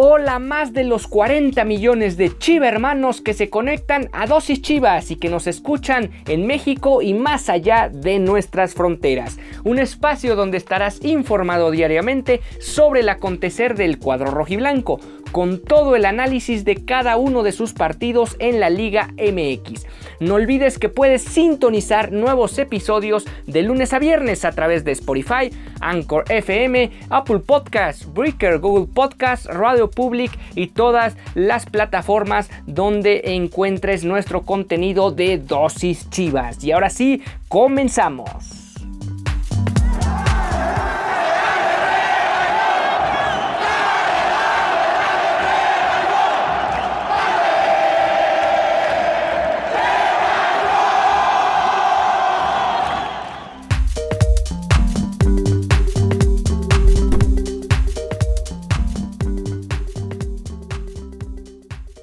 Hola más de los 40 millones de Chiva hermanos que se conectan a Dosis Chivas y que nos escuchan en México y más allá de nuestras fronteras. Un espacio donde estarás informado diariamente sobre el acontecer del cuadro rojiblanco, con todo el análisis de cada uno de sus partidos en la Liga MX. No olvides que puedes sintonizar nuevos episodios de lunes a viernes a través de Spotify, Anchor FM, Apple Podcasts, Breaker, Google Podcasts, Radio Public y todas las plataformas donde encuentres nuestro contenido de dosis chivas. Y ahora sí, comenzamos.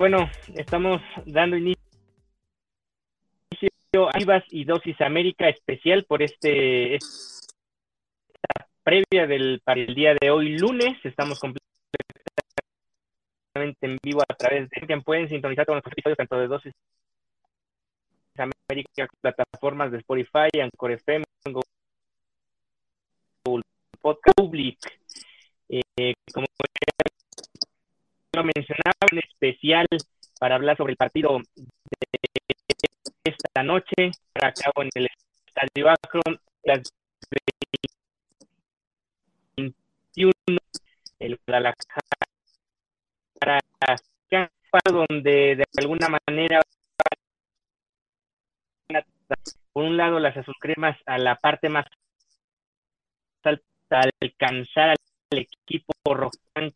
Bueno, estamos dando inicio a Chivas y Dosis América especial por este esta previa del para el día de hoy lunes. Estamos completamente en vivo a través de pueden sintonizar con los episodios tanto de Dosis América, plataformas de Spotify, Anchor FM, Google Podcast Public. Eh, como para hablar sobre el partido de esta noche, para cabo en el Estadio Akron, las 21, el Guadalajara, donde de alguna manera por un lado las azulcremas a la parte más alta alcanzar al equipo rojo en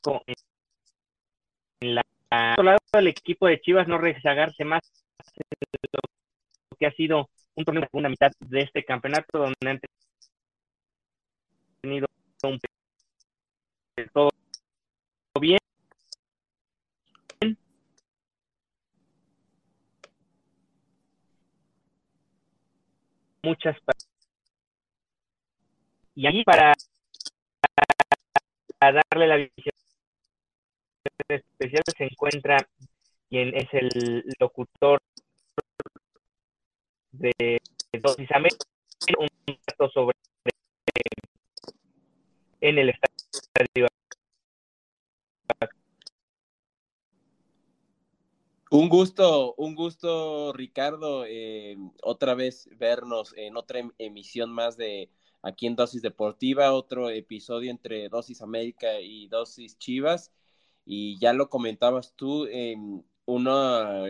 en la otro lado el equipo de Chivas no rezagarse más lo que ha sido un torneo de segunda mitad de este campeonato donde han tenido un todo bien. Muchas y ahí para, para darle la visión especial se encuentra quien es el locutor de Dosis América, un dato sobre en el estadio. Un gusto, un gusto, Ricardo, eh, otra vez vernos en otra em-, emisión más de aquí en Dosis Deportiva, otro episodio entre Dosis América y Dosis Chivas y ya lo comentabas tú, una,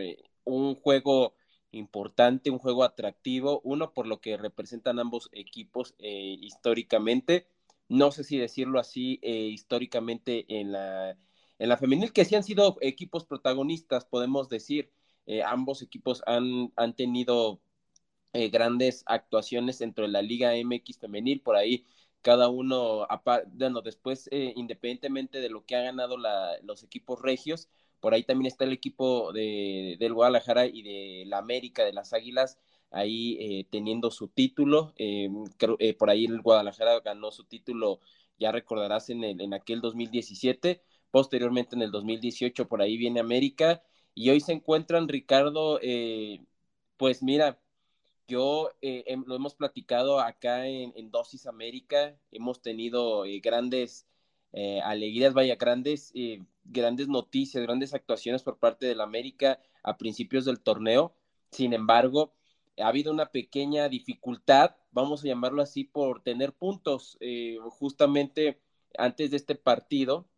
un juego importante, un juego atractivo, uno por lo que representan ambos equipos eh, históricamente, no sé si decirlo así, eh, históricamente en la, en la femenil, que sí han sido equipos protagonistas, podemos decir, eh, ambos equipos han, han tenido grandes actuaciones dentro de la Liga MX femenil, por ahí cada uno, bueno, después, eh, independientemente de lo que ha ganado los equipos regios, por ahí también está el equipo de, del Guadalajara y de la América, de las Águilas, ahí eh, teniendo su título. Eh, por ahí el Guadalajara ganó su título, ya recordarás, en, el, en aquel 2017. Posteriormente, en el 2018, por ahí viene América. Y hoy se encuentran, Ricardo, pues mira, yo eh, em, lo hemos platicado acá en, Dosis América, hemos tenido eh, grandes eh, alegrías, vaya, grandes, grandes noticias, grandes actuaciones por parte del América a principios del torneo. Sin embargo, ha habido una pequeña dificultad, vamos a llamarlo así, por tener puntos. justamente antes de este partido,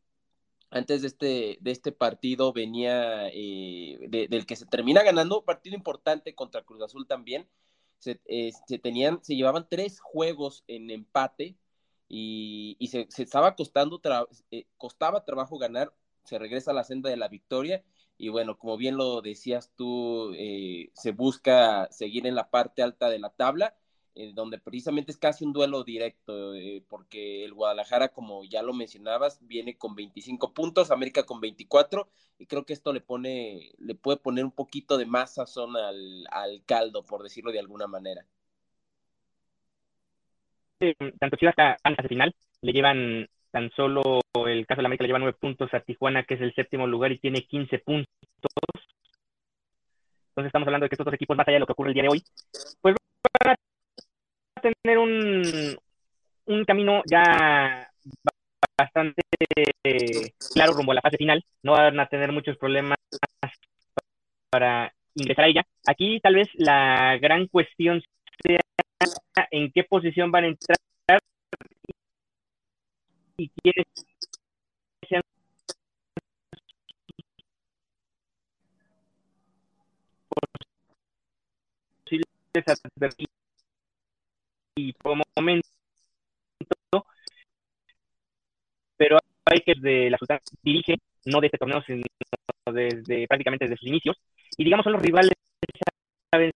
antes de este, de este partido venía del que se termina ganando, un partido importante contra Cruz Azul también, se, tenían, se llevaban tres juegos en empate y, se, estaba costando, eh, costaba trabajo ganar, se regresa a la senda de la victoria y bueno, como bien lo decías tú, eh, se busca seguir en la parte alta de la tabla donde precisamente es casi un duelo directo, eh, porque el Guadalajara, como ya lo mencionabas, viene con 25 puntos, América con 24, y creo que esto le pone, le puede poner un poquito de más sazón al, al caldo, por decirlo de alguna manera. tanto Chivas hasta final le llevan Tan solo el caso de la América le lleva nueve puntos a Tijuana, que es el séptimo lugar y tiene 15 puntos. Entonces estamos hablando de que estos dos equipos, más allá de lo que ocurre el día de hoy, pues van a tener un, un camino ya bastante claro rumbo a la fase final. No van a tener muchos problemas para ingresar a ella. Aquí tal vez la gran cuestión sea en qué posición van a entrar y quiénes sean y por momento pero hay que de la Sultana dirige no de este torneo sino desde prácticamente desde sus inicios. Y digamos son los rivales a vencer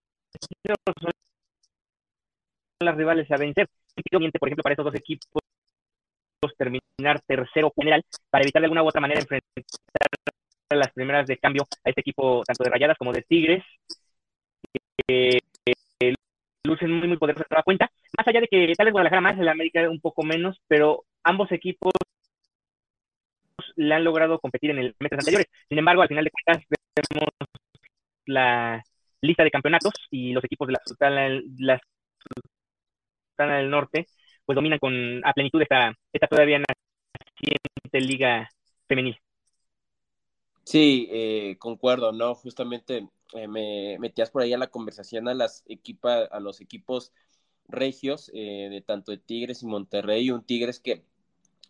son las rivales a vencer. Por ejemplo para estos dos equipos terminar tercero general para evitar de alguna u otra manera enfrentar las primeras de cambio a este equipo tanto de Rayadas como de Tigres que lucen muy muy poderosos a la cuenta más allá de que tal vez Guadalajara más el América un poco menos pero ambos equipos le han logrado competir en el meses anteriores sin embargo al final de cuentas vemos la lista de campeonatos y los equipos de la Sultana, del Norte pues dominan con a plenitud esta, esta todavía naciente liga femenil. Sí, eh, concuerdo, ¿no? Justamente eh, me metías por ahí a la conversación a las equipa, a los equipos regios, eh, de tanto de Tigres y Monterrey, un Tigres que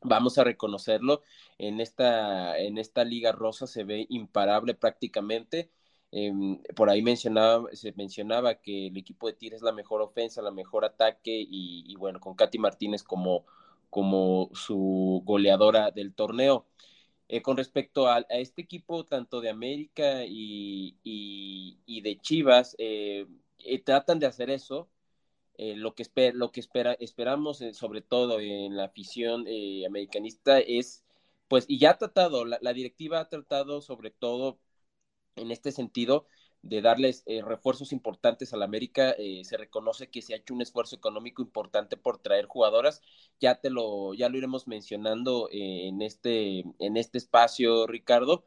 vamos a reconocerlo, en esta, en esta liga rosa se ve imparable prácticamente. Em, por ahí mencionaba, se mencionaba que el equipo de Tigres es la mejor ofensa, la mejor ataque y, bueno, con Katy Martínez como, como su goleadora del torneo. Eh, con respecto a, este equipo, tanto de América y, y, de Chivas, eh, eh, tratan de hacer eso. Lo que, lo que espera, esperamos, sobre todo en la afición americanista, es, pues, y ya ha tratado, la directiva ha tratado sobre todo en este sentido de darles eh, refuerzos importantes a la América, eh, se reconoce que se ha hecho un esfuerzo económico importante por traer jugadoras, ya te lo, ya lo iremos mencionando eh, en, este, en este espacio, Ricardo,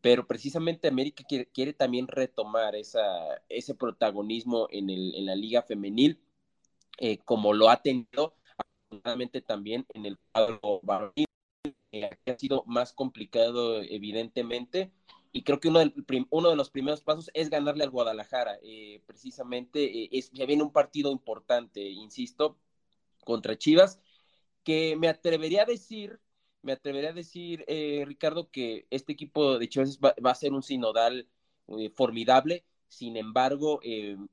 pero precisamente América quiere, también retomar esa, ese protagonismo en, el, en la liga femenil, como lo ha tenido afortunadamente también en el cuadro varonil, que ha sido más complicado evidentemente, y creo que uno, uno de los primeros pasos es ganarle al Guadalajara. Eh, precisamente eh, es, ya viene un partido importante, insisto, contra Chivas, que me atrevería a decir, me atrevería a decir, eh, Ricardo, que este equipo de Chivas va, a ser un sinodal formidable. Sin embargo,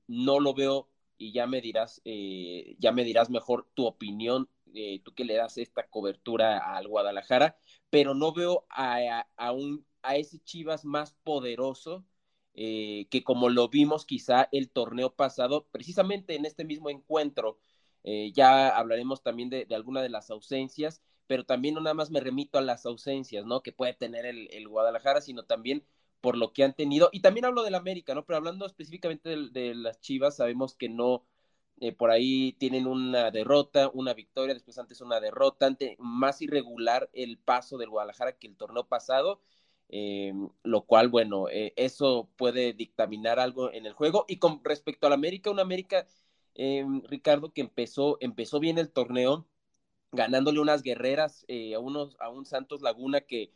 no lo veo y ya me dirás, ya me dirás mejor tu opinión, tú que le das esta cobertura al Guadalajara, pero no veo a, a un a ese Chivas más poderoso eh, que como lo vimos quizá el torneo pasado, precisamente en este mismo encuentro, eh, ya hablaremos también de, alguna de las ausencias, pero también no nada más me remito a las ausencias, ¿no? Que puede tener el Guadalajara, sino también por lo que han tenido, y también hablo del América, ¿no? Pero hablando específicamente de, las Chivas, sabemos que no, eh, por ahí tienen una derrota, una victoria, después antes una derrota, ante, más irregular el paso del Guadalajara que el torneo pasado, eh, lo cual, bueno, eh, eso puede dictaminar algo en el juego. Y con respecto al América, un América, eh, Ricardo, que empezó, empezó bien el torneo, ganándole unas guerreras a, unos, a un Santos Laguna que,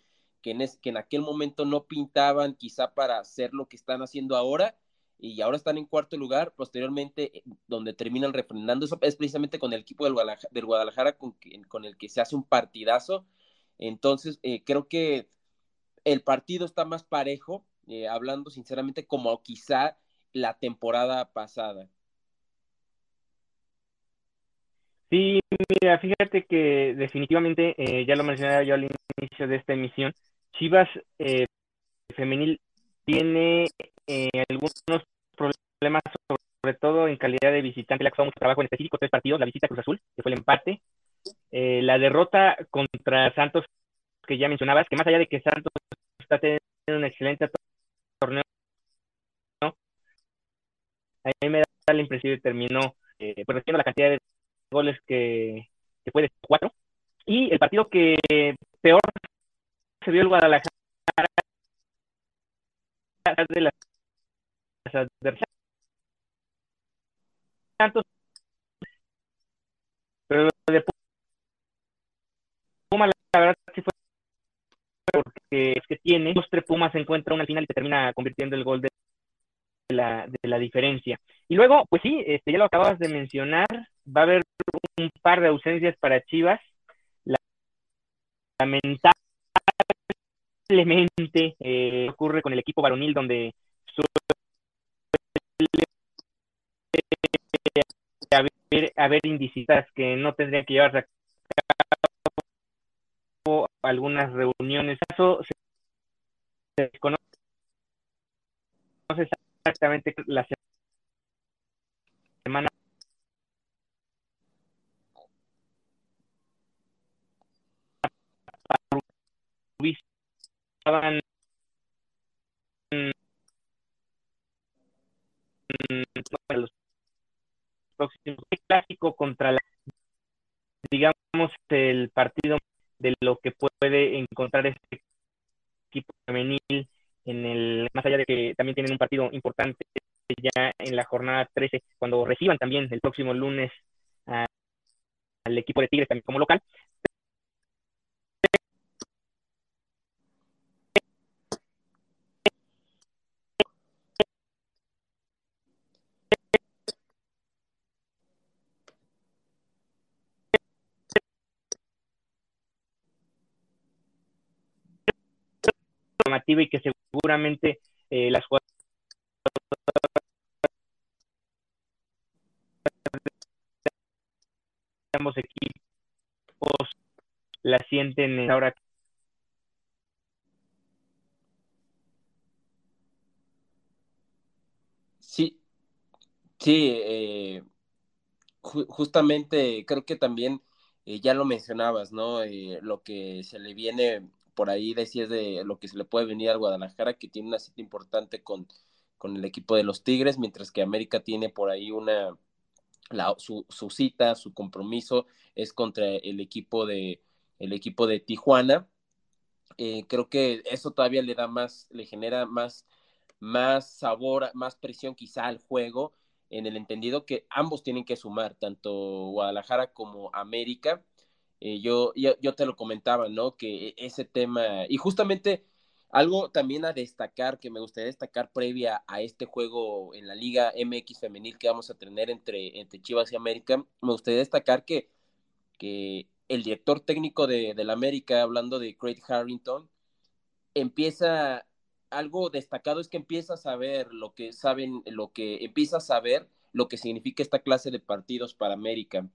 que, en que en aquel momento no pintaban quizá para hacer lo que están haciendo ahora. Y ahora están en cuarto lugar, posteriormente, donde terminan refrendando. Eso es precisamente con el equipo del Guadalajara, con, con el que se hace un partidazo. Entonces, creo que el partido está más parejo, eh, hablando sinceramente, como quizá la temporada pasada. Sí, mira, fíjate que definitivamente, eh, ya lo mencionaba yo al inicio de esta emisión, Chivas eh, Femenil tiene algunos problemas, sobre todo en calidad de visitante, le ha costado mucho trabajo en específico tres partidos, la visita a Cruz Azul, que fue el empate, la derrota contra Santos, que ya mencionabas, que más allá de que Santos está teniendo un excelente torneo. A mí me da la impresión que terminó, eh, pues la cantidad de goles que, que fue de cuatro, Y el partido que peor se vio el Guadalajara de las adversarias. Pero de Puma, la verdad, sí fue porque es que tiene, los tres Pumas se encuentra una final y termina convirtiendo el gol de la, de la diferencia. Y luego, pues sí, este, ya lo acabas de mencionar, va a haber un par de ausencias para Chivas. Lamentablemente eh, ocurre con el equipo varonil donde haber, haber indicitas que no tendrían que llevarse a cabo algunas reuniones. Eso se desconoce exactamente la semana estaban los próximos. Clásico contra la digamos el partido de lo que puede encontrar este equipo femenil en el más allá de que también tienen un partido importante ya en la jornada 13 cuando reciban también el próximo lunes al equipo de Tigres también como local y que seguramente eh, las jugadoras de ambos equipos la sienten ahora Sí, sí, eh, justamente creo que también eh, ya lo mencionabas, ¿no? Eh, lo que se le viene por ahí decías de lo que se le puede venir al Guadalajara, que tiene una cita importante con, con el equipo de los Tigres, mientras que América tiene por ahí una, su, cita, su compromiso es contra el equipo de, el equipo de Tijuana. Eh, creo que eso todavía le da más, le genera más, más sabor, más presión quizá al juego, en el entendido que ambos tienen que sumar, tanto Guadalajara como América eh, yo, yo, te lo comentaba, ¿no? Que e, ese tema, y justamente algo también a destacar, que me gustaría destacar previa a este juego en la Liga MX femenil que vamos a tener entre, entre Chivas y América, me gustaría destacar que, que el director técnico de, la América, hablando de Craig Harrington, empieza, algo destacado es que empieza a saber lo que saben, lo que empieza a saber lo que significa esta clase de partidos para América.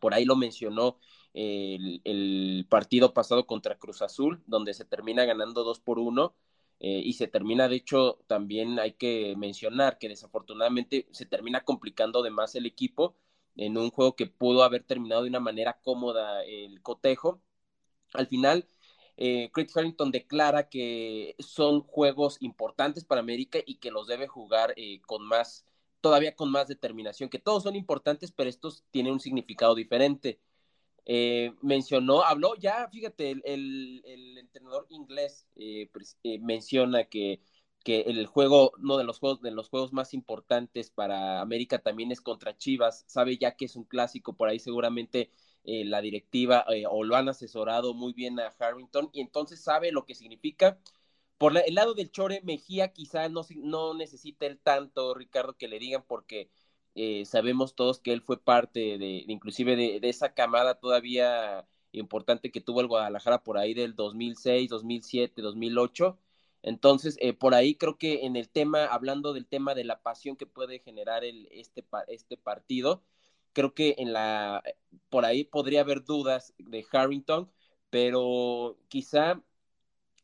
Por ahí lo mencionó el, partido pasado contra Cruz Azul, donde se termina ganando dos por uno. Eh, y se termina, de hecho, también hay que mencionar que desafortunadamente se termina complicando de más el equipo en un juego que pudo haber terminado de una manera cómoda el cotejo. Al final, eh, Craig Harrington declara que son juegos importantes para América y que los debe jugar eh, con más, todavía con más determinación, que todos son importantes, pero estos tienen un significado diferente. Eh, mencionó, habló ya, fíjate, el, entrenador inglés eh, eh, menciona que, el juego, uno de los juegos, de los juegos más importantes para América también es contra Chivas, sabe ya que es un clásico, por ahí seguramente la directiva o lo han asesorado muy bien a Harrington y entonces sabe lo que significa. Por el lado del Chore Mejía quizá no, no necesite el tanto, Ricardo, que le digan porque eh, sabemos todos que él fue parte de, inclusive de, esa camada todavía importante que tuvo el Guadalajara por ahí del 2006, 2007, 2008. Entonces, eh, por ahí creo que en el tema, hablando del tema de la pasión que puede generar el, este, este partido, creo que en la, por ahí podría haber dudas de Harrington, pero quizá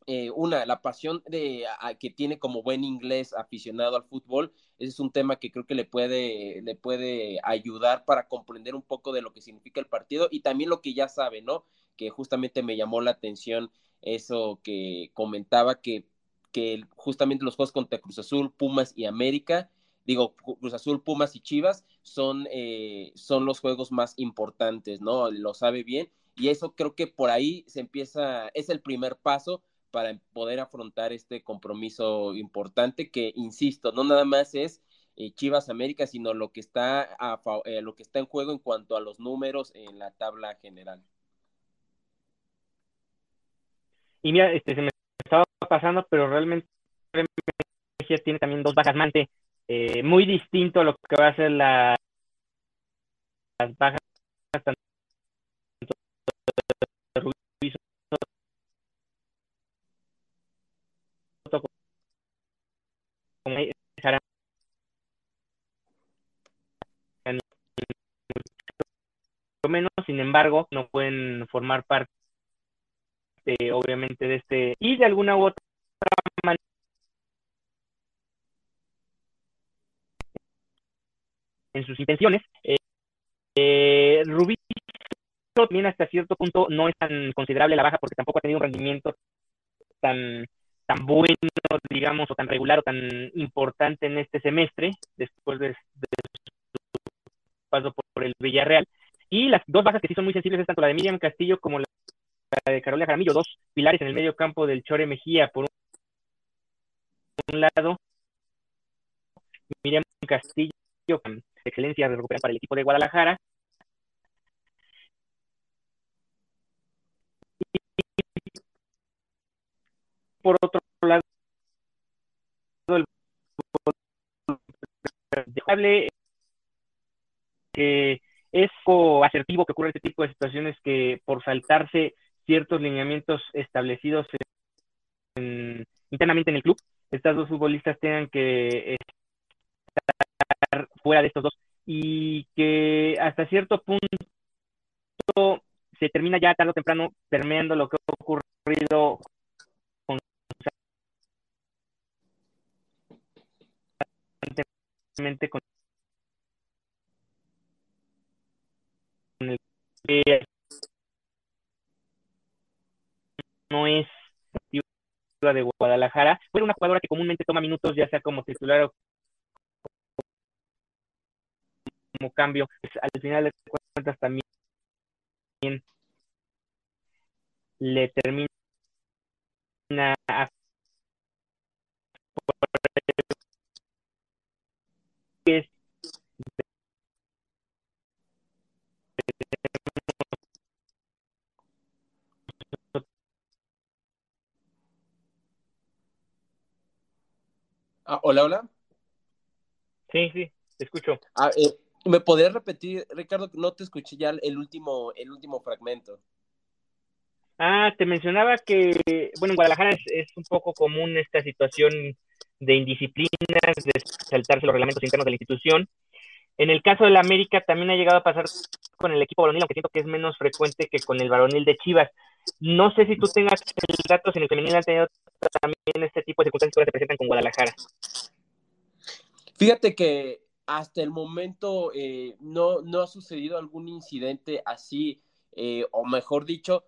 eh, una, la pasión de, que tiene como buen inglés aficionado al fútbol, ese es un tema que creo que le puede, le puede ayudar para comprender un poco de lo que significa el partido y también lo que ya sabe, ¿no? Que justamente me llamó la atención eso que comentaba, que, que justamente los juegos contra Cruz Azul, Pumas y América, digo, Cruz Azul, Pumas y Chivas son, eh, son los juegos más importantes, ¿no? Lo sabe bien y eso creo que por ahí se empieza, es el primer paso para poder afrontar este compromiso importante que, insisto, no nada más es eh, Chivas América, sino lo que, está a, eh, lo que está en juego en cuanto a los números en la tabla general. Y mira, este, se me estaba pasando, pero realmente tiene también dos bajas mante, eh, muy distinto a lo que va a ser la, las bajas menos, sin embargo, no pueden formar parte, obviamente, de este, y de alguna u otra manera, en sus intenciones. Eh, eh, Rubí también hasta cierto punto no es tan considerable la baja porque tampoco ha tenido un rendimiento tan tan bueno, digamos, o tan regular o tan importante en este semestre, después de, su paso por el Villarreal. Y las dos bajas que sí son muy sensibles es tanto la de Miriam Castillo como la de Carolina Jaramillo, dos pilares en el medio campo del Chore Mejía, por un lado, Miriam Castillo, excelencia de para el equipo de Guadalajara. Y por otro lado, el que es asertivo que ocurre este tipo de situaciones que por saltarse ciertos lineamientos establecidos internamente en el club, estas dos futbolistas tengan que estar fuera de estos dos y que hasta cierto punto se termina ya tarde o temprano permeando lo que ha ocurrido con no es de Guadalajara, fue una jugadora que comúnmente toma minutos, ya sea como titular o como cambio, pues, al final de cuentas también le termina Ah, hola, hola. Sí, sí, te escucho. Ah, eh, ¿Me podrías repetir, Ricardo? No te escuché ya el último, el último fragmento. Ah, te mencionaba que, bueno, en Guadalajara es, un poco común esta situación de indisciplinas, de saltarse los reglamentos internos de la institución. En el caso de la América también ha llegado a pasar con el equipo varonil, aunque siento que es menos frecuente que con el varonil de Chivas. No sé si tú tengas el dato, si en el femenil han tenido también este tipo de circunstancias que se presentan con Guadalajara. Fíjate que hasta el momento eh, no, no ha sucedido algún incidente así, eh, o mejor dicho,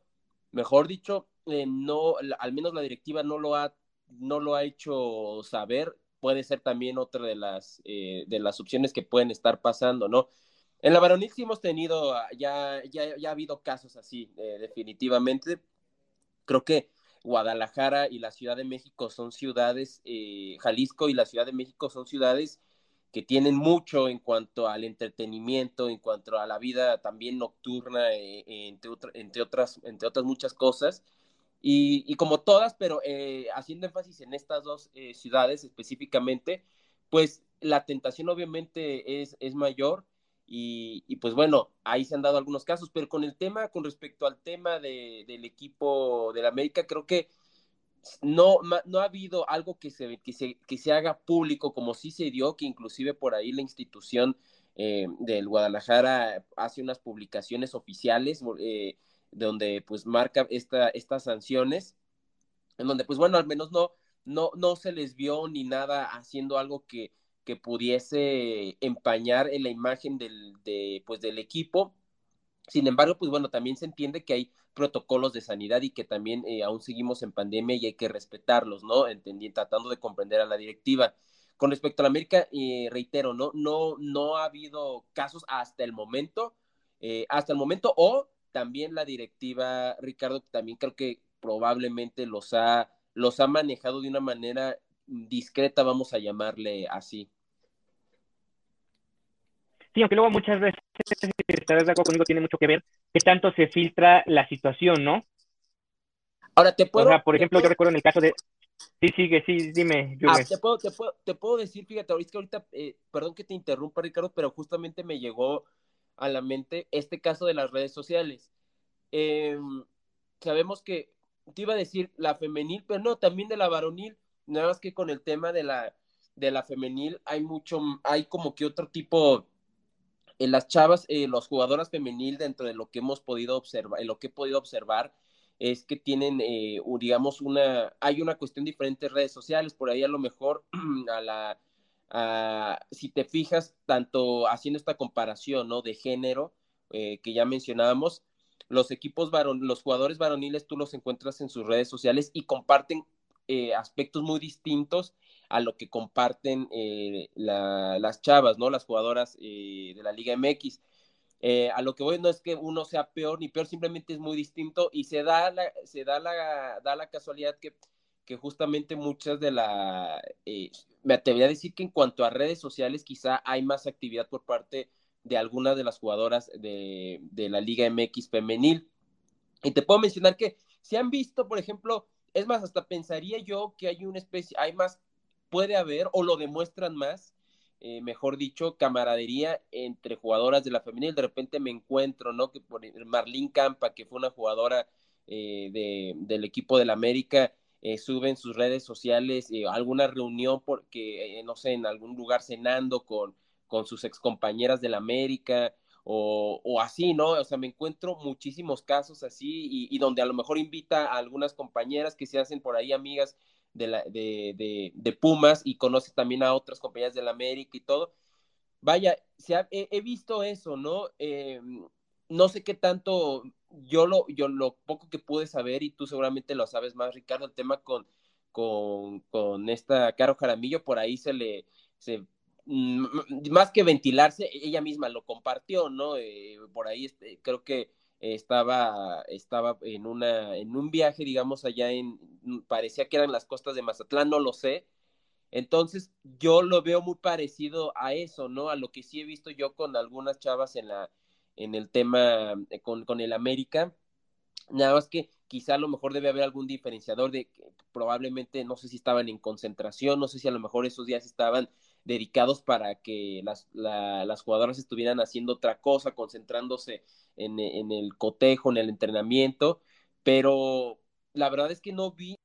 mejor dicho, eh, no, al menos la directiva no lo ha, no lo ha hecho saber. Puede ser también otra de las, de las opciones que pueden estar pasando, ¿no? En la varonil sí hemos tenido, ah, ya, ya, ya ha habido casos así, definitivamente. Creo que Guadalajara y la Ciudad de México son ciudades, eh, Jalisco y la Ciudad de México son ciudades que tienen mucho en cuanto al entretenimiento, en cuanto a la vida también nocturna, eh, entre, entre, otras, entre otras muchas cosas. Y, como todas, pero eh, haciendo énfasis en estas dos ciudades específicamente, pues la tentación obviamente es, es mayor y, pues bueno, ahí se han dado algunos casos, pero con el tema, con respecto al tema de, del equipo del América, creo que no, no ha habido algo que se, que, se, que se haga público como sí se dio, que inclusive por ahí la institución eh, del Guadalajara hace unas publicaciones oficiales eh, donde pues marca esta, estas sanciones, en donde pues bueno, al menos no, no, no se les vio ni nada haciendo algo que que pudiese empañar en la imagen del, de, pues, del equipo. Sin embargo, pues bueno, también se entiende que hay protocolos de sanidad y que también eh, aún seguimos en pandemia y hay que respetarlos, ¿no? Entendiendo, tratando de comprender a la directiva. Con respecto a la América, eh, reitero, ¿no? No, no ha habido casos hasta el momento, eh, hasta el momento, o también la directiva, Ricardo, también creo que probablemente los ha, los ha manejado de una manera discreta, vamos a llamarle así. Sí, aunque luego muchas veces, estarás de acuerdo conmigo, tiene mucho que ver que tanto se filtra la situación, ¿no? Ahora te puedo. por ejemplo, yo recuerdo en el caso de. Sí, sigue, sí, dime. Ah, te, puedo, te, puedo, te puedo decir, fíjate, ahorita, eh, perdón que te interrumpa, Ricardo, pero justamente me llegó a la mente este caso de las redes sociales. Em, sabemos que te iba a decir la femenil, pero no, también de la varonil, nada más que con el tema de la, de la femenil hay mucho, hay como que otro tipo, en las chavas, eh, las jugadoras femenil dentro de lo que hemos podido observar, en lo que he podido observar, es que tienen, eh, digamos, una, hay una cuestión de diferentes redes sociales, por ahí a lo mejor a la, si te fijas, tanto haciendo esta comparación, ¿no? De género eh, que ya mencionábamos, los equipos varon, los jugadores varoniles tú los encuentras en sus redes sociales y comparten eh, aspectos muy distintos a lo que comparten las chavas, ¿no? Las jugadoras de la Liga MX. Eh, a lo que voy no es que uno sea peor ni peor, simplemente es muy distinto y se da la, se da la, da la casualidad que, que justamente muchas de la, eh, me atrevería a decir que en cuanto a redes sociales quizá hay más actividad por parte de algunas de las jugadoras de, de la Liga MX femenil. Y te puedo mencionar que si han visto, por ejemplo, es más, hasta pensaría yo que hay una especie, hay más, puede haber, o lo demuestran más, eh, mejor dicho, camaradería entre jugadoras de la femenil. De repente me encuentro, ¿no? Que por Marlene Campa, que fue una jugadora eh, de, del equipo del América, eh, sube en sus redes sociales alguna reunión porque, no sé, en algún lugar cenando con, con sus excompañeras del América. O, o, así, ¿no? O sea, me encuentro muchísimos casos así y, y, donde a lo mejor invita a algunas compañeras que se hacen por ahí amigas de, la, de, de, Pumas y conoce también a otras compañías del América y todo. Vaya, se he, visto eso, ¿no? Eh, no sé qué tanto, yo lo, yo lo poco que pude saber, y tú seguramente lo sabes más, Ricardo, el tema con, con, con esta Caro Jaramillo, por ahí se le, se, mm, más que ventilarse, ella misma lo compartió, ¿no? Eh, por ahí este, creo que estaba, estaba en, una, en un viaje, digamos, allá en, parecía que eran las costas de Mazatlán, no lo sé. Entonces, yo lo veo muy parecido a eso, ¿no? A lo que sí he visto yo con algunas chavas en la, en el tema eh, con, con el América. Nada más que quizá a lo mejor debe haber algún diferenciador de que probablemente, no sé si estaban en concentración, no sé si a lo mejor esos días estaban dedicados para que las, las jugadoras estuvieran haciendo otra cosa, concentrándose en, en, el cotejo, en el entrenamiento, pero la verdad es que no vi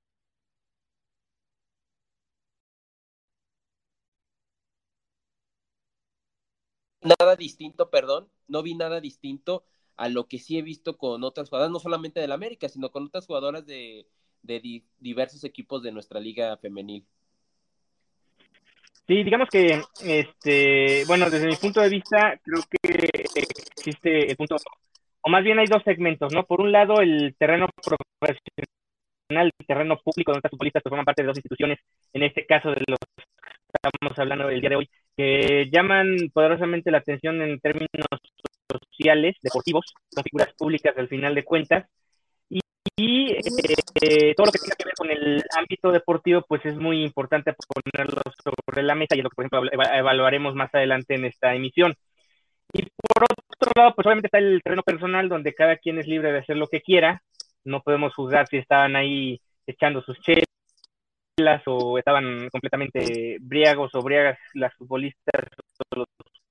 nada distinto, perdón, no vi nada distinto a lo que sí he visto con otras jugadoras, no solamente del América, sino con otras jugadoras de, de diversos equipos de nuestra liga femenil. Sí, digamos que, este, bueno, desde mi punto de vista, creo que existe el punto, o más bien hay dos segmentos, ¿no? Por un lado, el terreno profesional, el terreno público, donde los futbolistas que forman parte de dos instituciones, en este caso de los que estamos hablando el día de hoy, que llaman poderosamente la atención en términos sociales, deportivos, con figuras públicas al final de cuentas, y eh, todo lo que tenga que ver con el ámbito deportivo, pues es muy importante ponerlo sobre la mesa y es lo que, por ejemplo, evaluaremos más adelante en esta emisión. Y por otro lado, pues obviamente está el terreno personal donde cada quien es libre de hacer lo que quiera. No podemos juzgar si estaban ahí echando sus chelas o estaban completamente briagos o briagas las futbolistas o los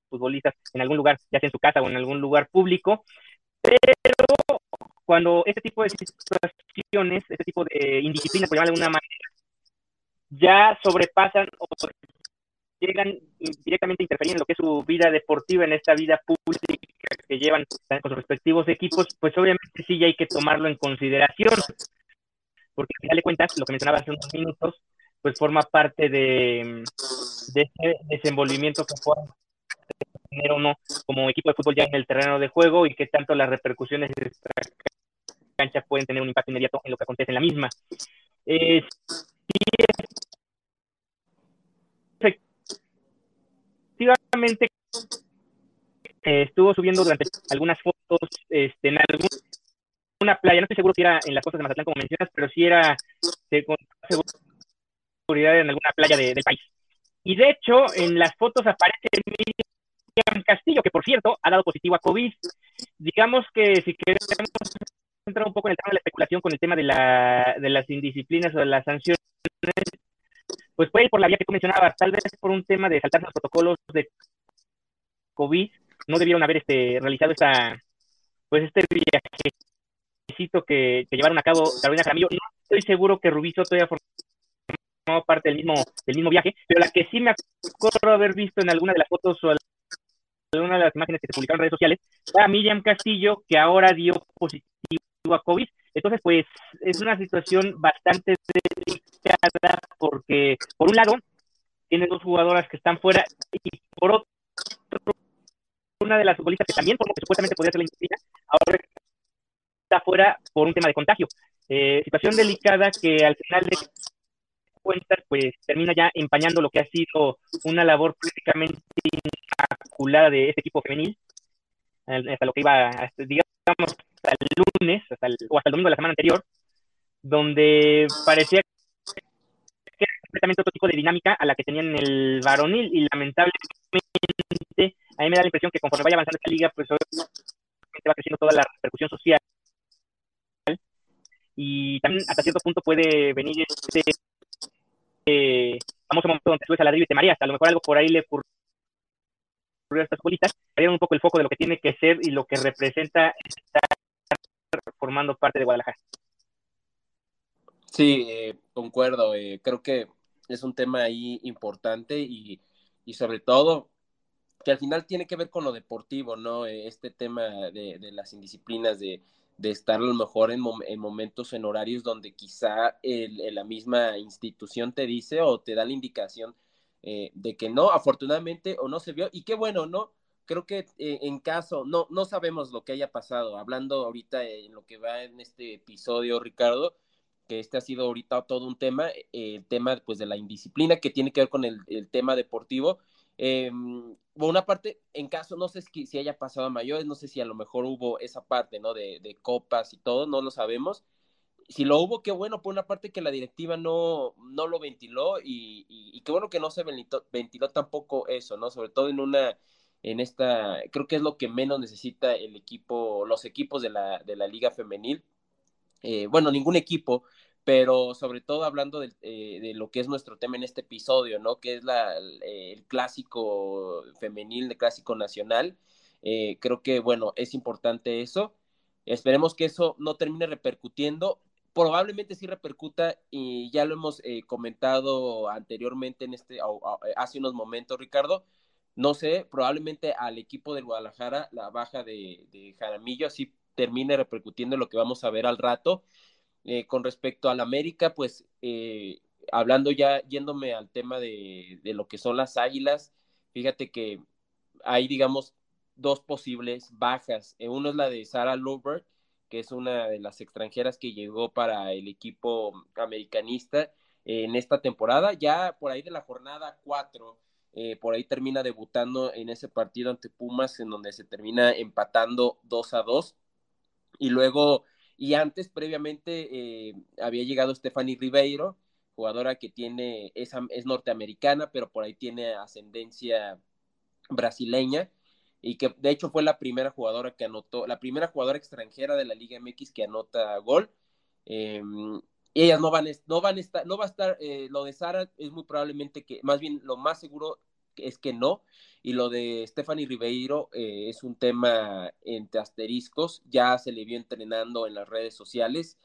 futbolistas en algún lugar, ya sea en su casa o en algún lugar público. Pero cuando este tipo de situaciones, este tipo de indisciplina, por llamarlo de alguna manera, ya sobrepasan o llegan directamente a interferir en lo que es su vida deportiva, en esta vida pública que llevan con sus respectivos equipos, pues obviamente sí ya hay que tomarlo en consideración, porque al final de lo que mencionaba hace unos minutos, pues forma parte de, de ese desenvolvimiento que puedan tener o no como equipo de fútbol ya en el terreno de juego y que tanto las repercusiones de esta cancha pueden tener un impacto inmediato en lo que acontece en la misma. Eh, efectivamente eh, estuvo subiendo durante algunas fotos este, en algún playa, no estoy seguro si era en las costas de Mazatlán como mencionas, pero sí era seguridad en alguna playa del país. Y de hecho, en las fotos aparece Miriam Castillo, que por cierto ha dado positivo a COVID. Digamos que si queremos entrar un poco en el tema de la especulación con el tema de, la, de las indisciplinas o de las sanciones, pues puede ir por la vía que tú mencionabas, tal vez por un tema de saltar los protocolos de COVID, no debieron haber este, realizado esta, pues este viajecito que, que llevaron a cabo Carolina Jaramillo. No estoy seguro que Rubizo todavía formado parte del mismo, del mismo viaje, pero la que sí me acuerdo haber visto en alguna de las fotos o alguna de las imágenes que se publicaron en redes sociales, a Miriam Castillo, que ahora dio positivo a COVID. Entonces, pues es una situación bastante delicada porque, por un lado, tiene dos jugadoras que están fuera y por otro, una de las futbolistas que también, por lo que supuestamente podría ser la indisciplina, ahora está fuera por un tema de contagio. Eh, situación delicada que al final de cuentas, pues termina ya empañando lo que ha sido una labor prácticamente de este equipo femenil, hasta lo que iba, digamos, hasta el lunes, hasta o hasta el domingo de la semana anterior, donde parecía que era completamente otro tipo de dinámica a la que tenían en el varonil y lamentablemente a mí me da la impresión que conforme vaya avanzando esta liga, pues obviamente va creciendo toda la repercusión social y también hasta cierto punto puede venir este eh, famoso momento donde subes a ladrillo y te mareas, a lo mejor algo por ahí le ocurrió a estas bolitas, un poco el foco de lo que tiene que ser y lo que representa estar formando parte de Guadalajara. Sí, eh, concuerdo. Eh, creo que es un tema ahí importante y, y, sobre todo que al final tiene que ver con lo deportivo, ¿no? Eh, este tema de, de las indisciplinas, de, de, estar a lo mejor en, en momentos, en horarios donde quizá el, la misma institución te dice o te da la indicación de que no, afortunadamente, o no se vio. Y qué bueno, ¿no? creo que eh, en caso, no, no sabemos lo que haya pasado, hablando ahorita en lo que va en este episodio, Ricardo, que este ha sido ahorita todo un tema, eh, el tema pues de la indisciplina que tiene que ver con el, tema deportivo. Eh, por una parte, en caso, no sé si, si, haya pasado a mayores, no sé si a lo mejor hubo esa parte, ¿no? De, de copas y todo, no lo sabemos. Si lo hubo, qué bueno, por una parte que la directiva no, no lo ventiló y, y, y qué bueno que no se ventiló tampoco eso, ¿no? Sobre todo en una en esta, creo que es lo que menos necesita el equipo, los equipos de la, de la liga femenil. Eh, bueno, ningún equipo, pero sobre todo hablando eh, de, lo que es nuestro tema en este episodio, ¿no? Que es la, el, clásico femenil, el clásico nacional. Eh, creo que, bueno, es importante eso. Esperemos que eso no termine repercutiendo. Probablemente sí repercuta y ya lo hemos comentado anteriormente en este, hace unos momentos, Ricardo no sé, probablemente al equipo del Guadalajara la baja de, Jaramillo así termine repercutiendo en lo que vamos a ver al rato. Eh, con respecto al América, pues eh, hablando ya, yéndome al tema de, lo que son las águilas, fíjate que hay, digamos, dos posibles bajas. Eh, uno es la de Sara Lubert, que es una de las extranjeras que llegó para el equipo americanista en esta temporada, ya por ahí de la jornada 4 eh, por ahí termina debutando en ese partido ante Pumas, en donde se termina empatando 2 a 2. Y luego, y antes, previamente, eh, había llegado Stephanie Ribeiro, jugadora que tiene, es, es norteamericana, pero por ahí tiene ascendencia brasileña y que de hecho fue la primera jugadora que anotó, la primera jugadora extranjera de la Liga MX que anota gol. Eh, ellas no van, no van a estar, no va a estar, eh, lo de Sara es muy probablemente que, más bien lo más seguro es que no, y lo de Stephanie Ribeiro eh, es un tema entre asteriscos, ya se le vio entrenando en las redes sociales,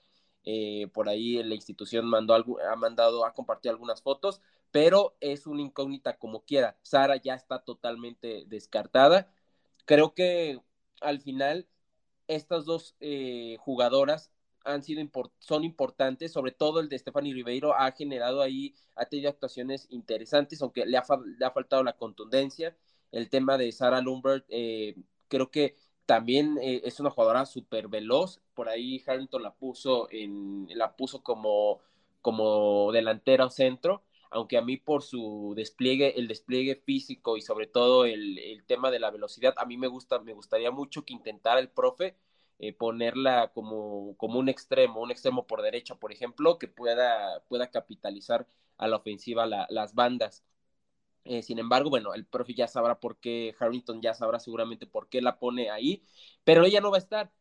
eh, por ahí la institución mandó algo, ha mandado, ha compartido algunas fotos, pero es una incógnita como quiera. Sara ya está totalmente descartada. Creo que al final estas dos jugadoras han sido son importantes, sobre todo el de Stephanie Ribeiro ha generado ahí, ha tenido actuaciones interesantes, aunque le ha, le ha faltado la contundencia. El tema de Sarah Lumbert, eh, creo que también eh, es una jugadora súper veloz, por ahí Harrington la puso, en, la puso como, como delantera o centro, aunque a mí por su despliegue, el despliegue físico y sobre todo el, tema de la velocidad, a mí me gusta, me gustaría mucho que intentara el profe eh, ponerla como, como un extremo, un extremo por derecha, por ejemplo, que pueda, pueda capitalizar a la ofensiva las bandas. Eh, sin embargo, bueno, el profe ya sabrá por qué, Harrington ya sabrá seguramente por qué la pone ahí, pero ella no va a estar.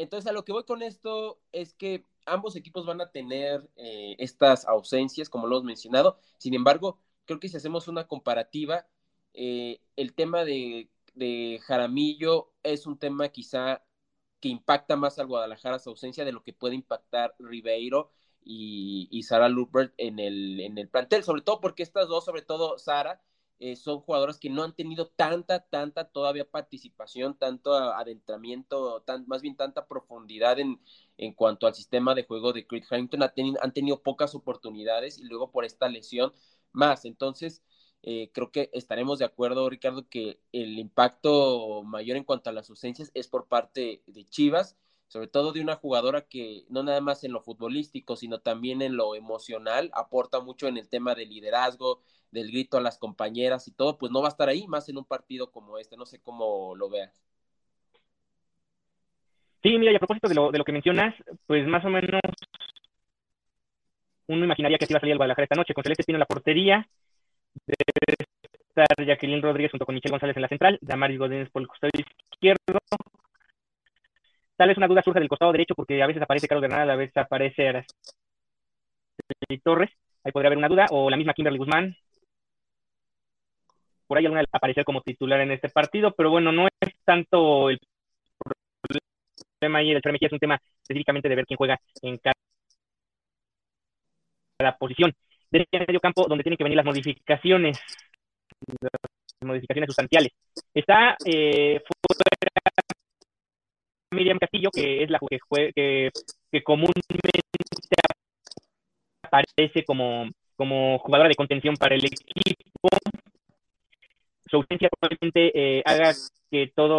Entonces, a lo que voy con esto es que ambos equipos van a tener eh, estas ausencias, como lo hemos mencionado. Sin embargo, creo que si hacemos una comparativa, eh, el tema de, de, Jaramillo es un tema quizá que impacta más al Guadalajara su ausencia de lo que puede impactar Ribeiro y, y Sara en el, en el plantel, sobre todo porque estas dos, sobre todo Sara, eh, son jugadoras que no han tenido tanta, tanta todavía participación, tanto adentramiento, tan, más bien tanta profundidad en, en cuanto al sistema de juego de Creed Harrington, han tenido pocas oportunidades y luego por esta lesión más. Entonces, eh, creo que estaremos de acuerdo, Ricardo, que el impacto mayor en cuanto a las ausencias es por parte de Chivas sobre todo de una jugadora que no nada más en lo futbolístico, sino también en lo emocional, aporta mucho en el tema del liderazgo, del grito a las compañeras y todo, pues no va a estar ahí más en un partido como este, no sé cómo lo veas. Sí, mira, y a propósito de lo, de lo que mencionas, pues más o menos uno imaginaría que se iba a salir al Guadalajara esta noche, con Celeste Espino en la portería, debe estar Jacqueline Rodríguez junto con Michelle González en la central, Damaris Godínez por el costado izquierdo, Tal vez una duda surge del costado derecho porque a veces aparece Carlos Bernal, a veces aparece Torres. Ahí podría haber una duda. O la misma Kimberly Guzmán. Por ahí alguna aparecer como titular en este partido, pero bueno, no es tanto el problema ahí del es un tema específicamente de ver quién juega en cada, posición. Desde el medio campo, donde tienen que venir las modificaciones, las modificaciones sustanciales. Está eh, Miriam Castillo, que es la que, que, que comúnmente aparece como, como jugadora de contención para el equipo. Su ausencia probablemente eh, haga que todo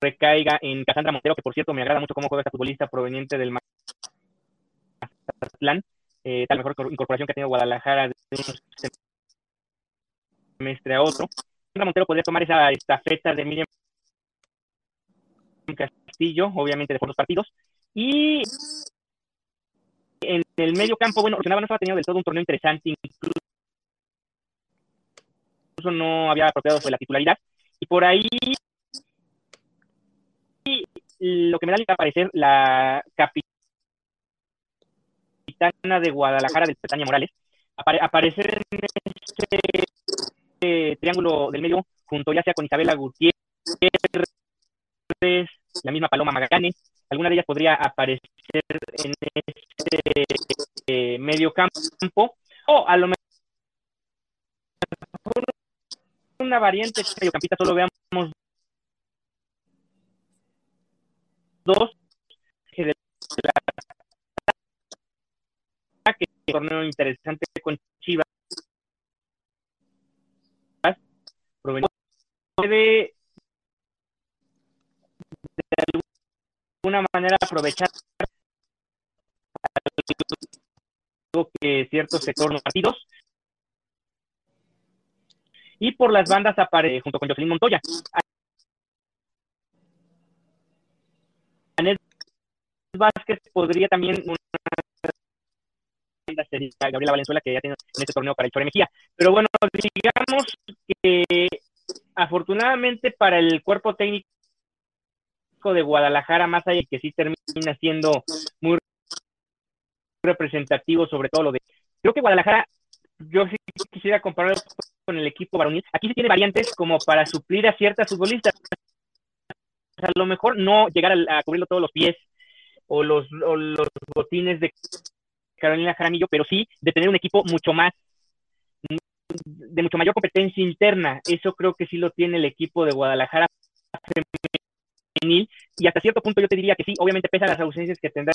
recaiga en Casandra Montero, que por cierto me agrada mucho cómo juega esta futbolista proveniente del Mazatlán, eh, tal mejor incorporación que ha tenido Guadalajara de un semestre a otro. Casandra Montero podría tomar esa estafeta de Miriam Castillo, obviamente de por los partidos. Y en el medio campo, bueno, Orsenaba no estaba teniendo del todo un torneo interesante, incluso no había apropiado la titularidad. Y por ahí lo que me da a parecer la capitana de Guadalajara del Petania Morales, aparecer en este triángulo del medio junto ya sea con Isabela Gutiérrez, la misma Paloma Magallanes, alguna de ellas podría aparecer en este eh, medio campo, o a lo mejor una variante mediocampista, solo veamos dos que de la que torneo interesante con Chivas puede alguna manera aprovechar que cierto sector los partidos y por las bandas aparece junto con Jocelyn Montoya. Anet Vázquez podría también una Gabriela Valenzuela que ya tiene en este torneo para el Chore Mejía. Pero bueno, digamos que afortunadamente para el cuerpo técnico de Guadalajara, más allá de que sí termina siendo muy representativo sobre todo lo de... Creo que Guadalajara, yo sí quisiera compararlo con el equipo varonil. Aquí sí tiene variantes como para suplir a ciertas futbolistas. a lo mejor no llegar a, cubrirlo todos los pies o los, los botines de Carolina Jaramillo, pero sí de tener un equipo mucho más de mucho mayor competencia interna. Eso creo que sí lo tiene el equipo de Guadalajara y hasta cierto punto yo te diría que sí, obviamente pesa las ausencias que tendrá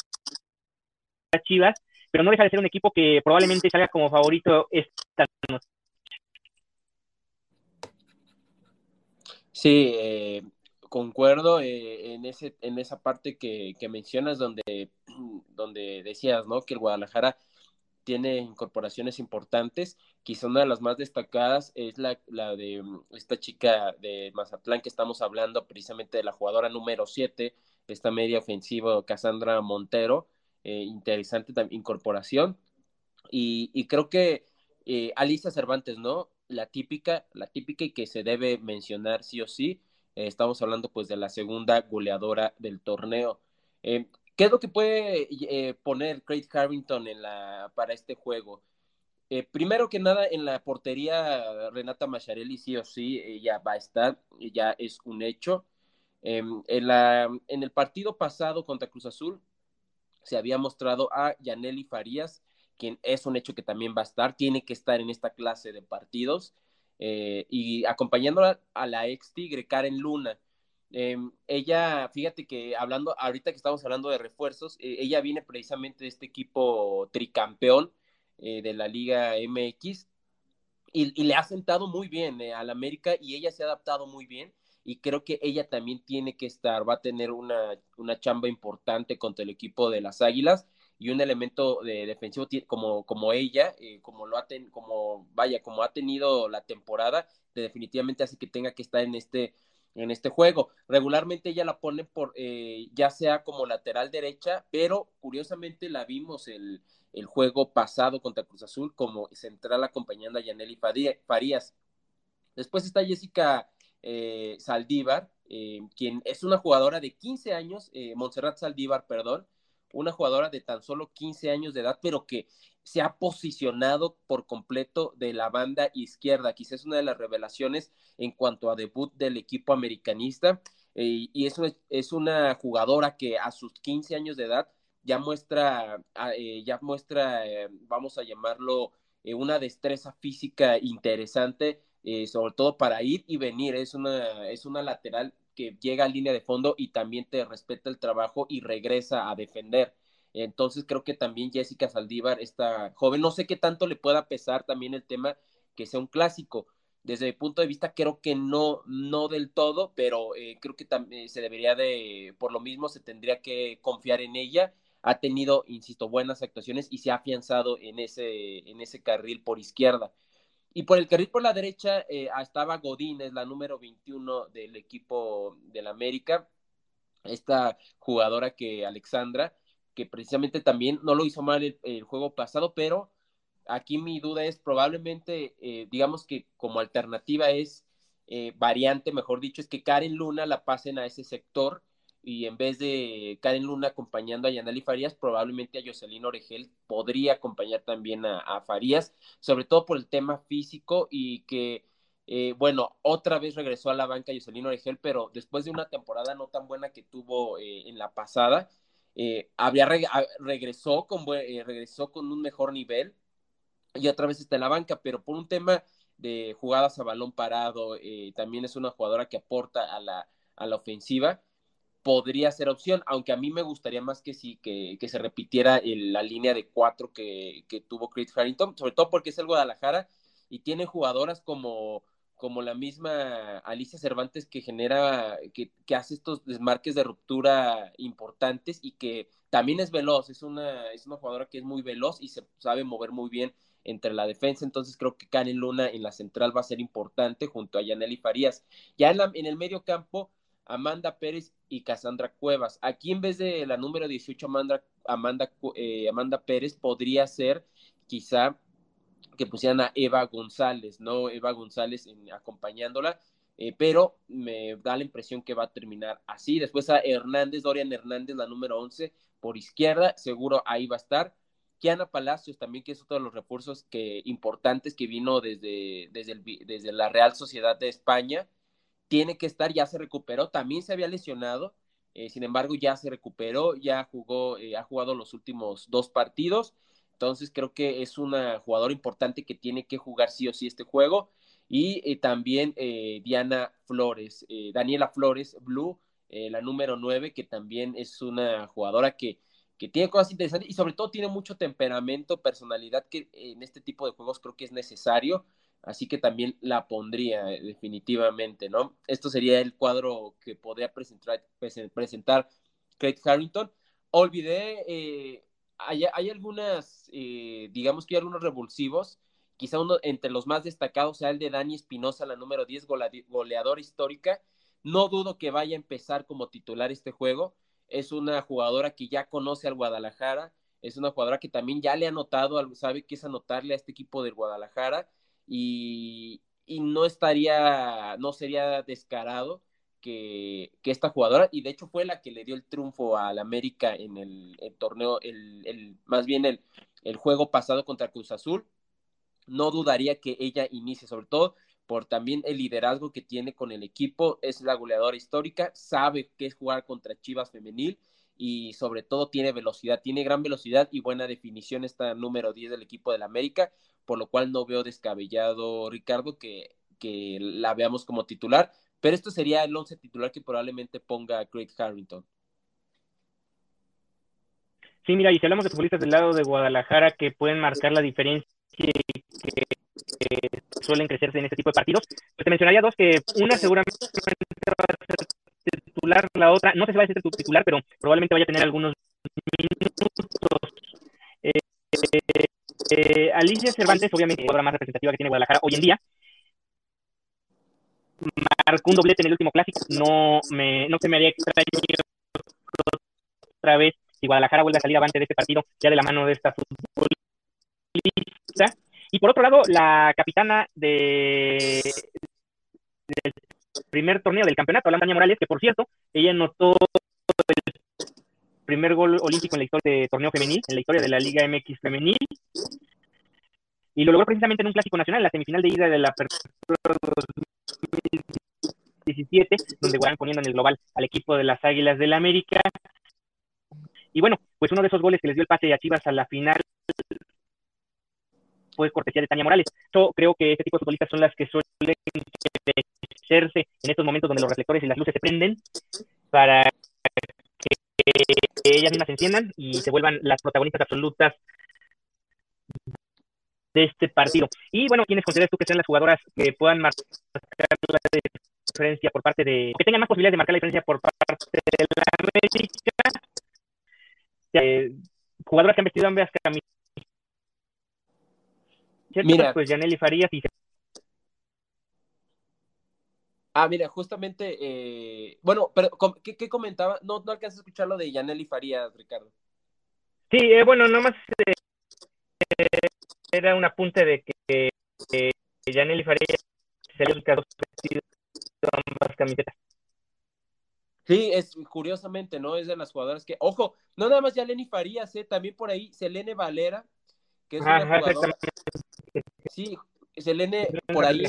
Chivas, pero no deja de ser un equipo que probablemente salga como favorito esta noche. Sí, eh, concuerdo eh, en ese en esa parte que, mencionas donde donde decías, ¿no? Que el Guadalajara tiene incorporaciones importantes. Quizá una de las más destacadas es la, de mm, esta chica de Mazatlán que estamos hablando, precisamente de la jugadora número 7, esta media ofensiva, Cassandra Montero. Eh, interesante incorporación. Y, y, creo que eh, Alicia Cervantes, ¿no? La típica, la típica y que se debe mencionar sí o sí. Eh, estamos hablando pues de la segunda goleadora del torneo. Eh, ¿Qué es lo que puede eh, poner Craig Harrington para este juego? Eh, primero que nada, en la portería Renata Macharelli sí o sí ya va a estar, ya es un hecho. Em, en, el partido pasado contra Cruz Azul se había mostrado a Yaneli Farías, quien es un hecho que también va a estar, tiene que estar en esta clase de partidos, y acompañándola a la ex Tigre, Karen Luna, Em, ella, fíjate que hablando, ahorita que estamos hablando de refuerzos, eh, ella viene precisamente de este equipo tricampeón eh, de la Liga MX y, le ha sentado muy bien eh, al América y ella se ha adaptado muy bien y creo que ella también tiene que estar, va a tener una, una chamba importante contra el equipo de las Águilas y un elemento de defensivo como, como ella, como lo ha como vaya, como ha tenido la temporada, definitivamente hace que tenga que estar en este en este juego. Regularmente ella la pone por, eh, ya sea como lateral derecha, pero curiosamente la vimos el, el juego pasado contra Cruz Azul como central acompañando a Yaneli Farías. Después está Jessica eh, Saldívar, eh, quien es una jugadora de 15 años, Montserrat Saldívar, perdón, una jugadora de tan solo 15 años de edad, pero que se ha posicionado por completo de la banda izquierda. Quizás es una de las revelaciones en cuanto a debut del equipo americanista. Eh, y eso es, una jugadora que a sus 15 años de edad ya muestra, ah, eh, ya muestra, eh, vamos a llamarlo, una destreza física interesante, sobre todo para ir y venir. Es una, es una lateral que llega a línea de fondo y también te respeta el trabajo y regresa a defender. Entonces creo que también Jessica Saldívar, esta joven, no sé qué tanto le pueda pesar también el tema que sea un clásico. Desde mi punto de vista creo que no, no del todo, pero eh, creo que también se debería de, por lo mismo se tendría que confiar en ella. Ha tenido, insisto, buenas actuaciones y se ha afianzado en ese, en ese carril por izquierda. Y por el carril por la derecha eh, estaba Godínez, la número 21 del equipo del América, esta jugadora que Alexandra, que precisamente también no lo hizo mal el, juego pasado, pero aquí mi duda es probablemente, eh, digamos que como alternativa es eh, variante, mejor dicho, es que Karen Luna la pasen a ese sector y en vez de Karen Luna acompañando a Yanali Farías, probablemente a Jocelyn Oregel podría acompañar también a, Farías, sobre todo por el tema físico y que, eh, bueno, otra vez regresó a la banca Jocelyn Oregel, pero después de una temporada no tan buena que tuvo eh, en la pasada, eh, había regresó, con, regresó con un mejor nivel y otra vez está en la banca, pero por un tema de jugadas a balón parado, también es una jugadora que aporta a la, a la ofensiva podría ser opción, aunque a mí me gustaría más que sí, que, se repitiera la línea de cuatro que, tuvo Chris Harrington, sobre todo porque es el Guadalajara y tiene jugadoras como, como la misma Alicia Cervantes que genera, que, hace estos desmarques de ruptura importantes y que también es veloz, es una, es una jugadora que es muy veloz y se sabe mover muy bien entre la defensa, entonces creo que Karen Luna en la central va a ser importante junto a Yaneli Farías. Ya en, en el medio campo, Amanda Pérez y Cassandra Cuevas. Aquí en vez de la número 18, Amanda, Amanda, eh, Amanda Pérez, podría ser quizá que pusieran a Eva González, ¿no? Eva González acompañándola, eh, pero me da la impresión que va a terminar así. Después a Hernández, Dorian Hernández, la número 11, por izquierda, seguro ahí va a estar. Kiana Palacios también, que es otro de los recursos que, importantes que vino desde, desde, desde la Real Sociedad de España tiene que estar, ya se recuperó, también se había lesionado, eh, sin embargo ya se recuperó, ya jugó, eh, ha jugado los últimos dos partidos, entonces creo que es una jugadora importante que tiene que jugar sí o sí este juego, y eh, también Diana Flores, Daniela Flores, Blue, la número nueve, que también es una jugadora que, que tiene cosas interesantes y sobre todo tiene mucho temperamento, personalidad que en este tipo de juegos creo que es necesario así que también la pondría eh, definitivamente, ¿no? Esto sería el cuadro que podría presentar, presentar Craig Harrington. Olvidé eh, hay, algunas, eh, digamos que hay algunos revulsivos. Quizá uno entre los más destacados sea el de Dani Espinosa, la número 10, goleadora histórica. No dudo que vaya a empezar como titular este juego. Es una jugadora que ya conoce al Guadalajara. Es una jugadora que también ya le ha anotado, sabe que es anotarle a este equipo del Guadalajara. Y, y no estaría, no sería descarado que, esta jugadora, y de hecho fue la que le dio el triunfo al América en el, torneo, el, más bien el, el juego pasado contra Cruz Azul, no dudaría que ella inicie, sobre todo por también el liderazgo que tiene con el equipo, es la goleadora histórica, sabe qué es jugar contra Chivas femenil y sobre todo tiene velocidad, tiene gran velocidad y buena definición esta número 10 del equipo del América, por lo cual no veo descabellado, Ricardo, que, que la veamos como titular, pero esto sería el once titular que probablemente ponga Craig Harrington. Sí, mira, y si hablamos de futbolistas del lado de Guadalajara que pueden marcar la diferencia y que, suelen crecerse en este tipo de partidos, pues te mencionaría dos que una seguramente va a ser titular, la otra, no sé si va a ser titular, pero probablemente vaya a tener algunos minutos. Eh, eh, Alicia Cervantes, obviamente, la jugadora más representativa que tiene Guadalajara hoy en día, marcó un doblete en el último clásico. No, me, no se me haría extraño otra vez si Guadalajara vuelve a salir avante de este partido, ya de la mano de esta futbolista. Y por otro lado, la capitana de, del primer torneo del campeonato, Tania Morales, que por cierto, ella anotó el primer gol olímpico en la historia de torneo femenil, en la historia de la Liga MX femenil. Y lo logró precisamente en un clásico nacional, la semifinal de ida de la Apertura 17, donde van poniendo en el global al equipo de las Águilas del la América. Y bueno, pues uno de esos goles que les dio el pase a Chivas a la final fue cortesía de Tania Morales. Yo creo que este tipo de futbolistas son las que suelen crecerse en estos momentos donde los reflectores y las luces se prenden para que ellas mismas se enciendan y se vuelvan las protagonistas absolutas de este partido. Y bueno, ¿quiénes consideras tú que sean las jugadoras que puedan marcar la diferencia por parte de, que tengan más posibilidades de marcar la diferencia por parte de la América? Eh, jugadoras que han vestido ambas camisetas. Mira, pues Yaneli Farías y Ah, mira, justamente, eh, bueno, pero ¿qué, ¿qué, comentaba? No, no alcanzas a escuchar lo de Yaneli Farías, Ricardo. Sí, eh, bueno, nomás eh, era un apunte de que eh, Yaneli Farías se le ambas camisetas. Sí, es curiosamente, ¿no? Es de las jugadoras que, ojo, no nada más Yaneli Farías, ¿eh? también por ahí Selene Valera, que es una jugadora. Sí, Selene por ahí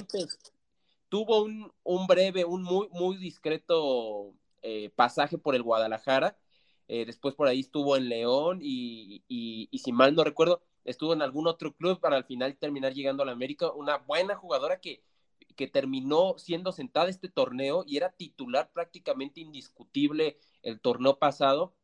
tuvo un, un, breve, un muy, muy discreto eh, pasaje por el Guadalajara. Eh, después por ahí estuvo en León y, y, y si mal no recuerdo, estuvo en algún otro club para al final terminar llegando a la América. Una buena jugadora que, que terminó siendo sentada este torneo y era titular prácticamente indiscutible el torneo pasado,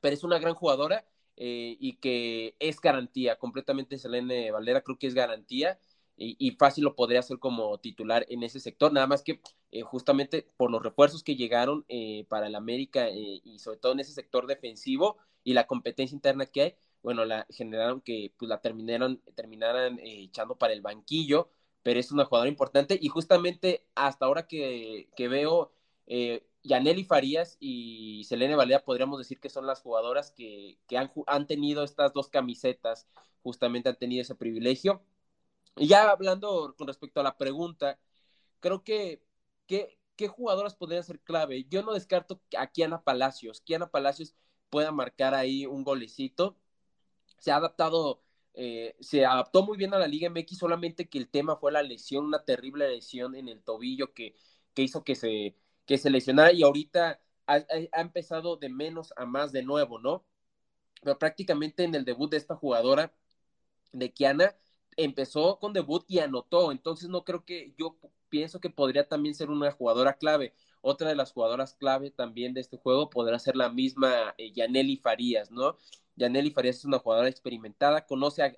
pero es una gran jugadora eh, y que es garantía, completamente Selene Valera creo que es garantía y, fácil lo podría hacer como titular en ese sector, nada más que eh, justamente por los refuerzos que llegaron eh, para el América y sobre todo en ese sector defensivo y la competencia interna que hay, bueno, la generaron que pues la terminaron, terminaran eh, echando para el banquillo, pero es una jugadora importante y justamente hasta ahora que, que veo, eh, Farías y Selene Valera podríamos decir que son las jugadoras que, que han, han, tenido estas dos camisetas, justamente han tenido ese privilegio. Y ya hablando con respecto a la pregunta, creo que, que ¿qué jugadoras podrían ser clave? Yo no descarto a Kiana Palacios. Kiana Palacios pueda marcar ahí un golecito se ha adaptado, eh, se adaptó muy bien a la Liga MX, solamente que el tema fue la lesión, una terrible lesión en el tobillo que, que hizo que se, que se lesionara y ahorita ha, empezado de menos a más de nuevo, ¿no? Pero prácticamente en el debut de esta jugadora de Kiana empezó con debut y anotó, entonces no creo que yo pienso que podría también ser una jugadora clave. Otra de las jugadoras clave también de este juego podrá ser la misma eh, Yaneli Farías, ¿no? Yaneli Farías es una jugadora experimentada, conoce,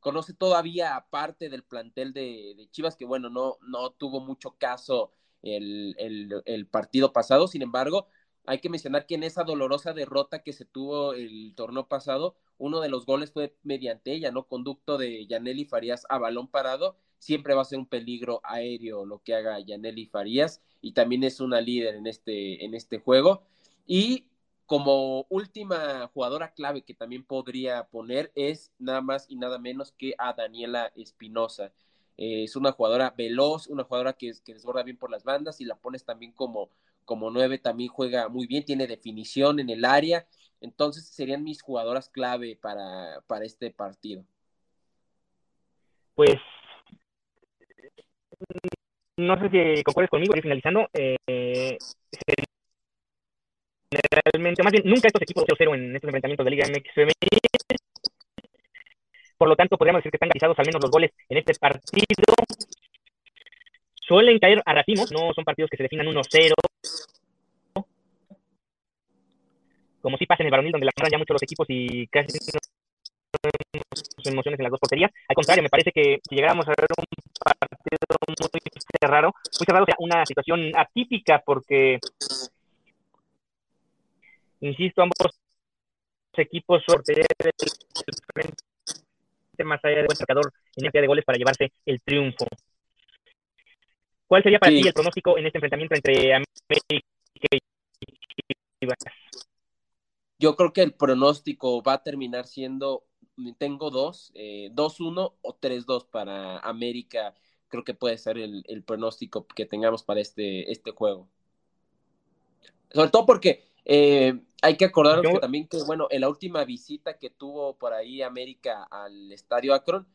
conoce todavía parte del plantel de, Chivas, que bueno, no, no tuvo mucho caso el, partido pasado, sin embargo, hay que mencionar que en esa dolorosa derrota que se tuvo el torneo pasado, uno de los goles fue mediante ella, ¿no? Conducto de Yaneli Farías a balón parado. Siempre va a ser un peligro aéreo lo que haga Yaneli Farías y también es una líder en este, en este juego. Y como última jugadora clave que también podría poner es nada más y nada menos que a Daniela Espinosa. Eh, es una jugadora veloz, una jugadora que, desborda bien por las bandas y la pones también como como nueve también juega muy bien, tiene definición en el área, entonces serían mis jugadoras clave para, para este partido. Pues no sé si concuerdes conmigo, finalizando, eh, generalmente, más bien, nunca estos equipos 0-0 en estos enfrentamientos de Liga MX por lo tanto podríamos decir que están garantizados al menos los goles en este partido, suelen caer a ratimos, no son partidos que se definan 1-0. Como si pasa en el varonil, donde la ya mucho los equipos y casi no emociones en las dos porterías. Al contrario, me parece que si llegáramos a ver un partido muy cerrado, muy cerrado, o sea, una situación atípica, porque, insisto, ambos equipos sortean el frente más allá de buen marcador en cantidad de goles para llevarse el triunfo. ¿Cuál sería para ti el pronóstico en este enfrentamiento entre América y Chivas? Yo creo que el pronóstico va a terminar siendo, tengo dos, eh, 2-1 o 3-2 para América. Creo que puede ser el, pronóstico que tengamos para este, este juego. Sobre todo porque eh, hay que acordarnos que también que, bueno, en la última visita que tuvo por ahí América al Estadio Akron,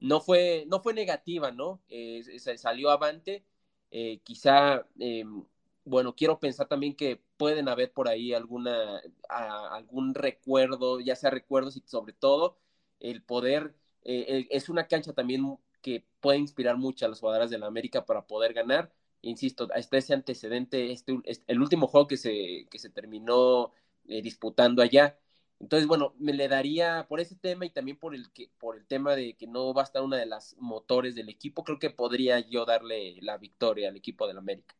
no fue, no fue negativa, ¿no? Eh, se salió avante eh, quizá, eh, bueno, quiero pensar también que pueden haber por ahí alguna, algún recuerdo, ya sea recuerdos y sobre todo el poder, eh, es una cancha también que puede inspirar mucho a las jugadoras de la América para poder ganar. Insisto, está ese antecedente, este, el último juego que se, que se terminó disputando allá, entonces, bueno, me le daría por ese tema y también por el que por el tema de que no va a estar una de las motores del equipo, creo que podría yo darle la victoria al equipo del América.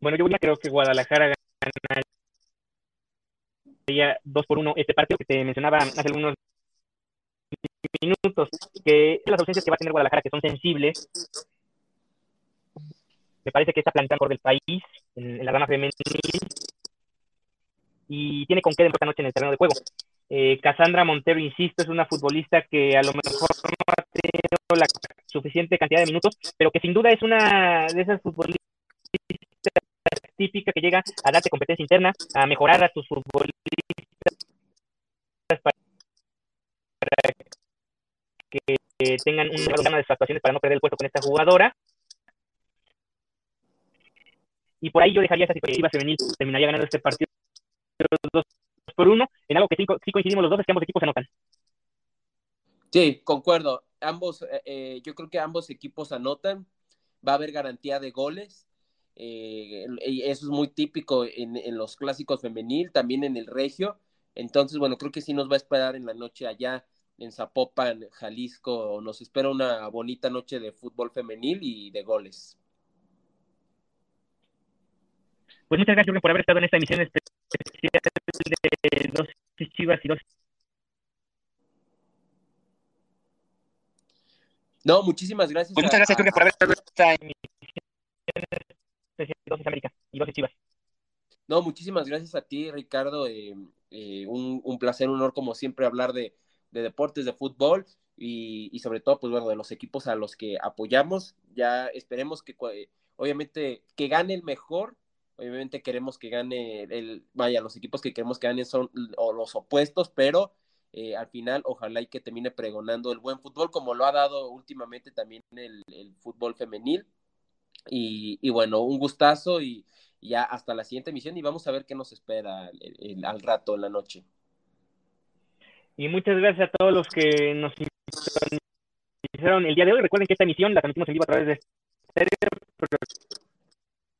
Bueno, yo creo que Guadalajara ganaría 2 por 1 este partido que te mencionaba hace algunos minutos, que las ausencias que va a tener Guadalajara que son sensibles me parece que está plantando por del país en, la rama femenil y tiene con qué de esta noche en el terreno de juego. Eh, Cassandra Montero, insisto, es una futbolista que a lo mejor no ha tenido la suficiente cantidad de minutos, pero que sin duda es una de esas futbolistas típicas que llega a darte competencia interna, a mejorar a tus futbolistas para que tengan un grado de actuaciones para no perder el puesto con esta jugadora y por ahí yo dejaría esa situación femenil, terminaría ganando este partido 2 por 1, en algo que sí, coincidimos los dos, es que ambos equipos anotan. Sí, concuerdo. Ambos, eh, eh, yo creo que ambos equipos anotan, va a haber garantía de goles, eh, eso es muy típico en, en, los clásicos femenil, también en el regio, entonces, bueno, creo que sí nos va a esperar en la noche allá en Zapopan, Jalisco, nos espera una bonita noche de fútbol femenil y de goles. Pues muchas gracias por haber estado en esta emisión especial de dos chivas y dos. No, muchísimas gracias. Pues muchas gracias, por haber estado en esta emisión especial de dos América y dos chivas. No, muchísimas gracias a ti, Ricardo. Eh, eh, un, un, placer, un honor, como siempre, hablar de, de deportes, de fútbol y, y, sobre todo, pues bueno, de los equipos a los que apoyamos. Ya esperemos que, obviamente, que gane el mejor Obviamente queremos que gane el, vaya, los equipos que queremos que ganen son o los opuestos, pero eh, al final ojalá y que termine pregonando el buen fútbol, como lo ha dado últimamente también el, el fútbol femenil. Y, y, bueno, un gustazo y, ya hasta la siguiente emisión y vamos a ver qué nos espera al rato en la noche. Y muchas gracias a todos los que nos hicieron el día de hoy. Recuerden que esta emisión la transmitimos en vivo a través de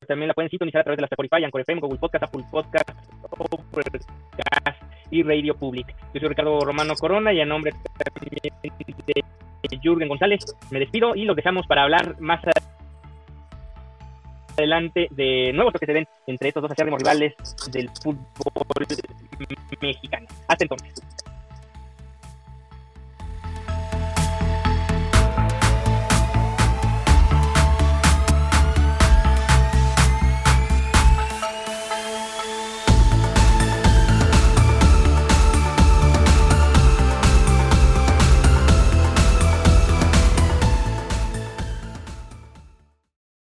también la pueden sintonizar a través de la Spotify, Anchor FM, Google Podcast, Apple Podcast, Overcast y Radio Public. Yo soy Ricardo Romano Corona y a nombre de Jürgen González me despido y los dejamos para hablar más adelante de nuevos que se ven entre estos dos acérrimos rivales del fútbol mexicano. Hasta entonces.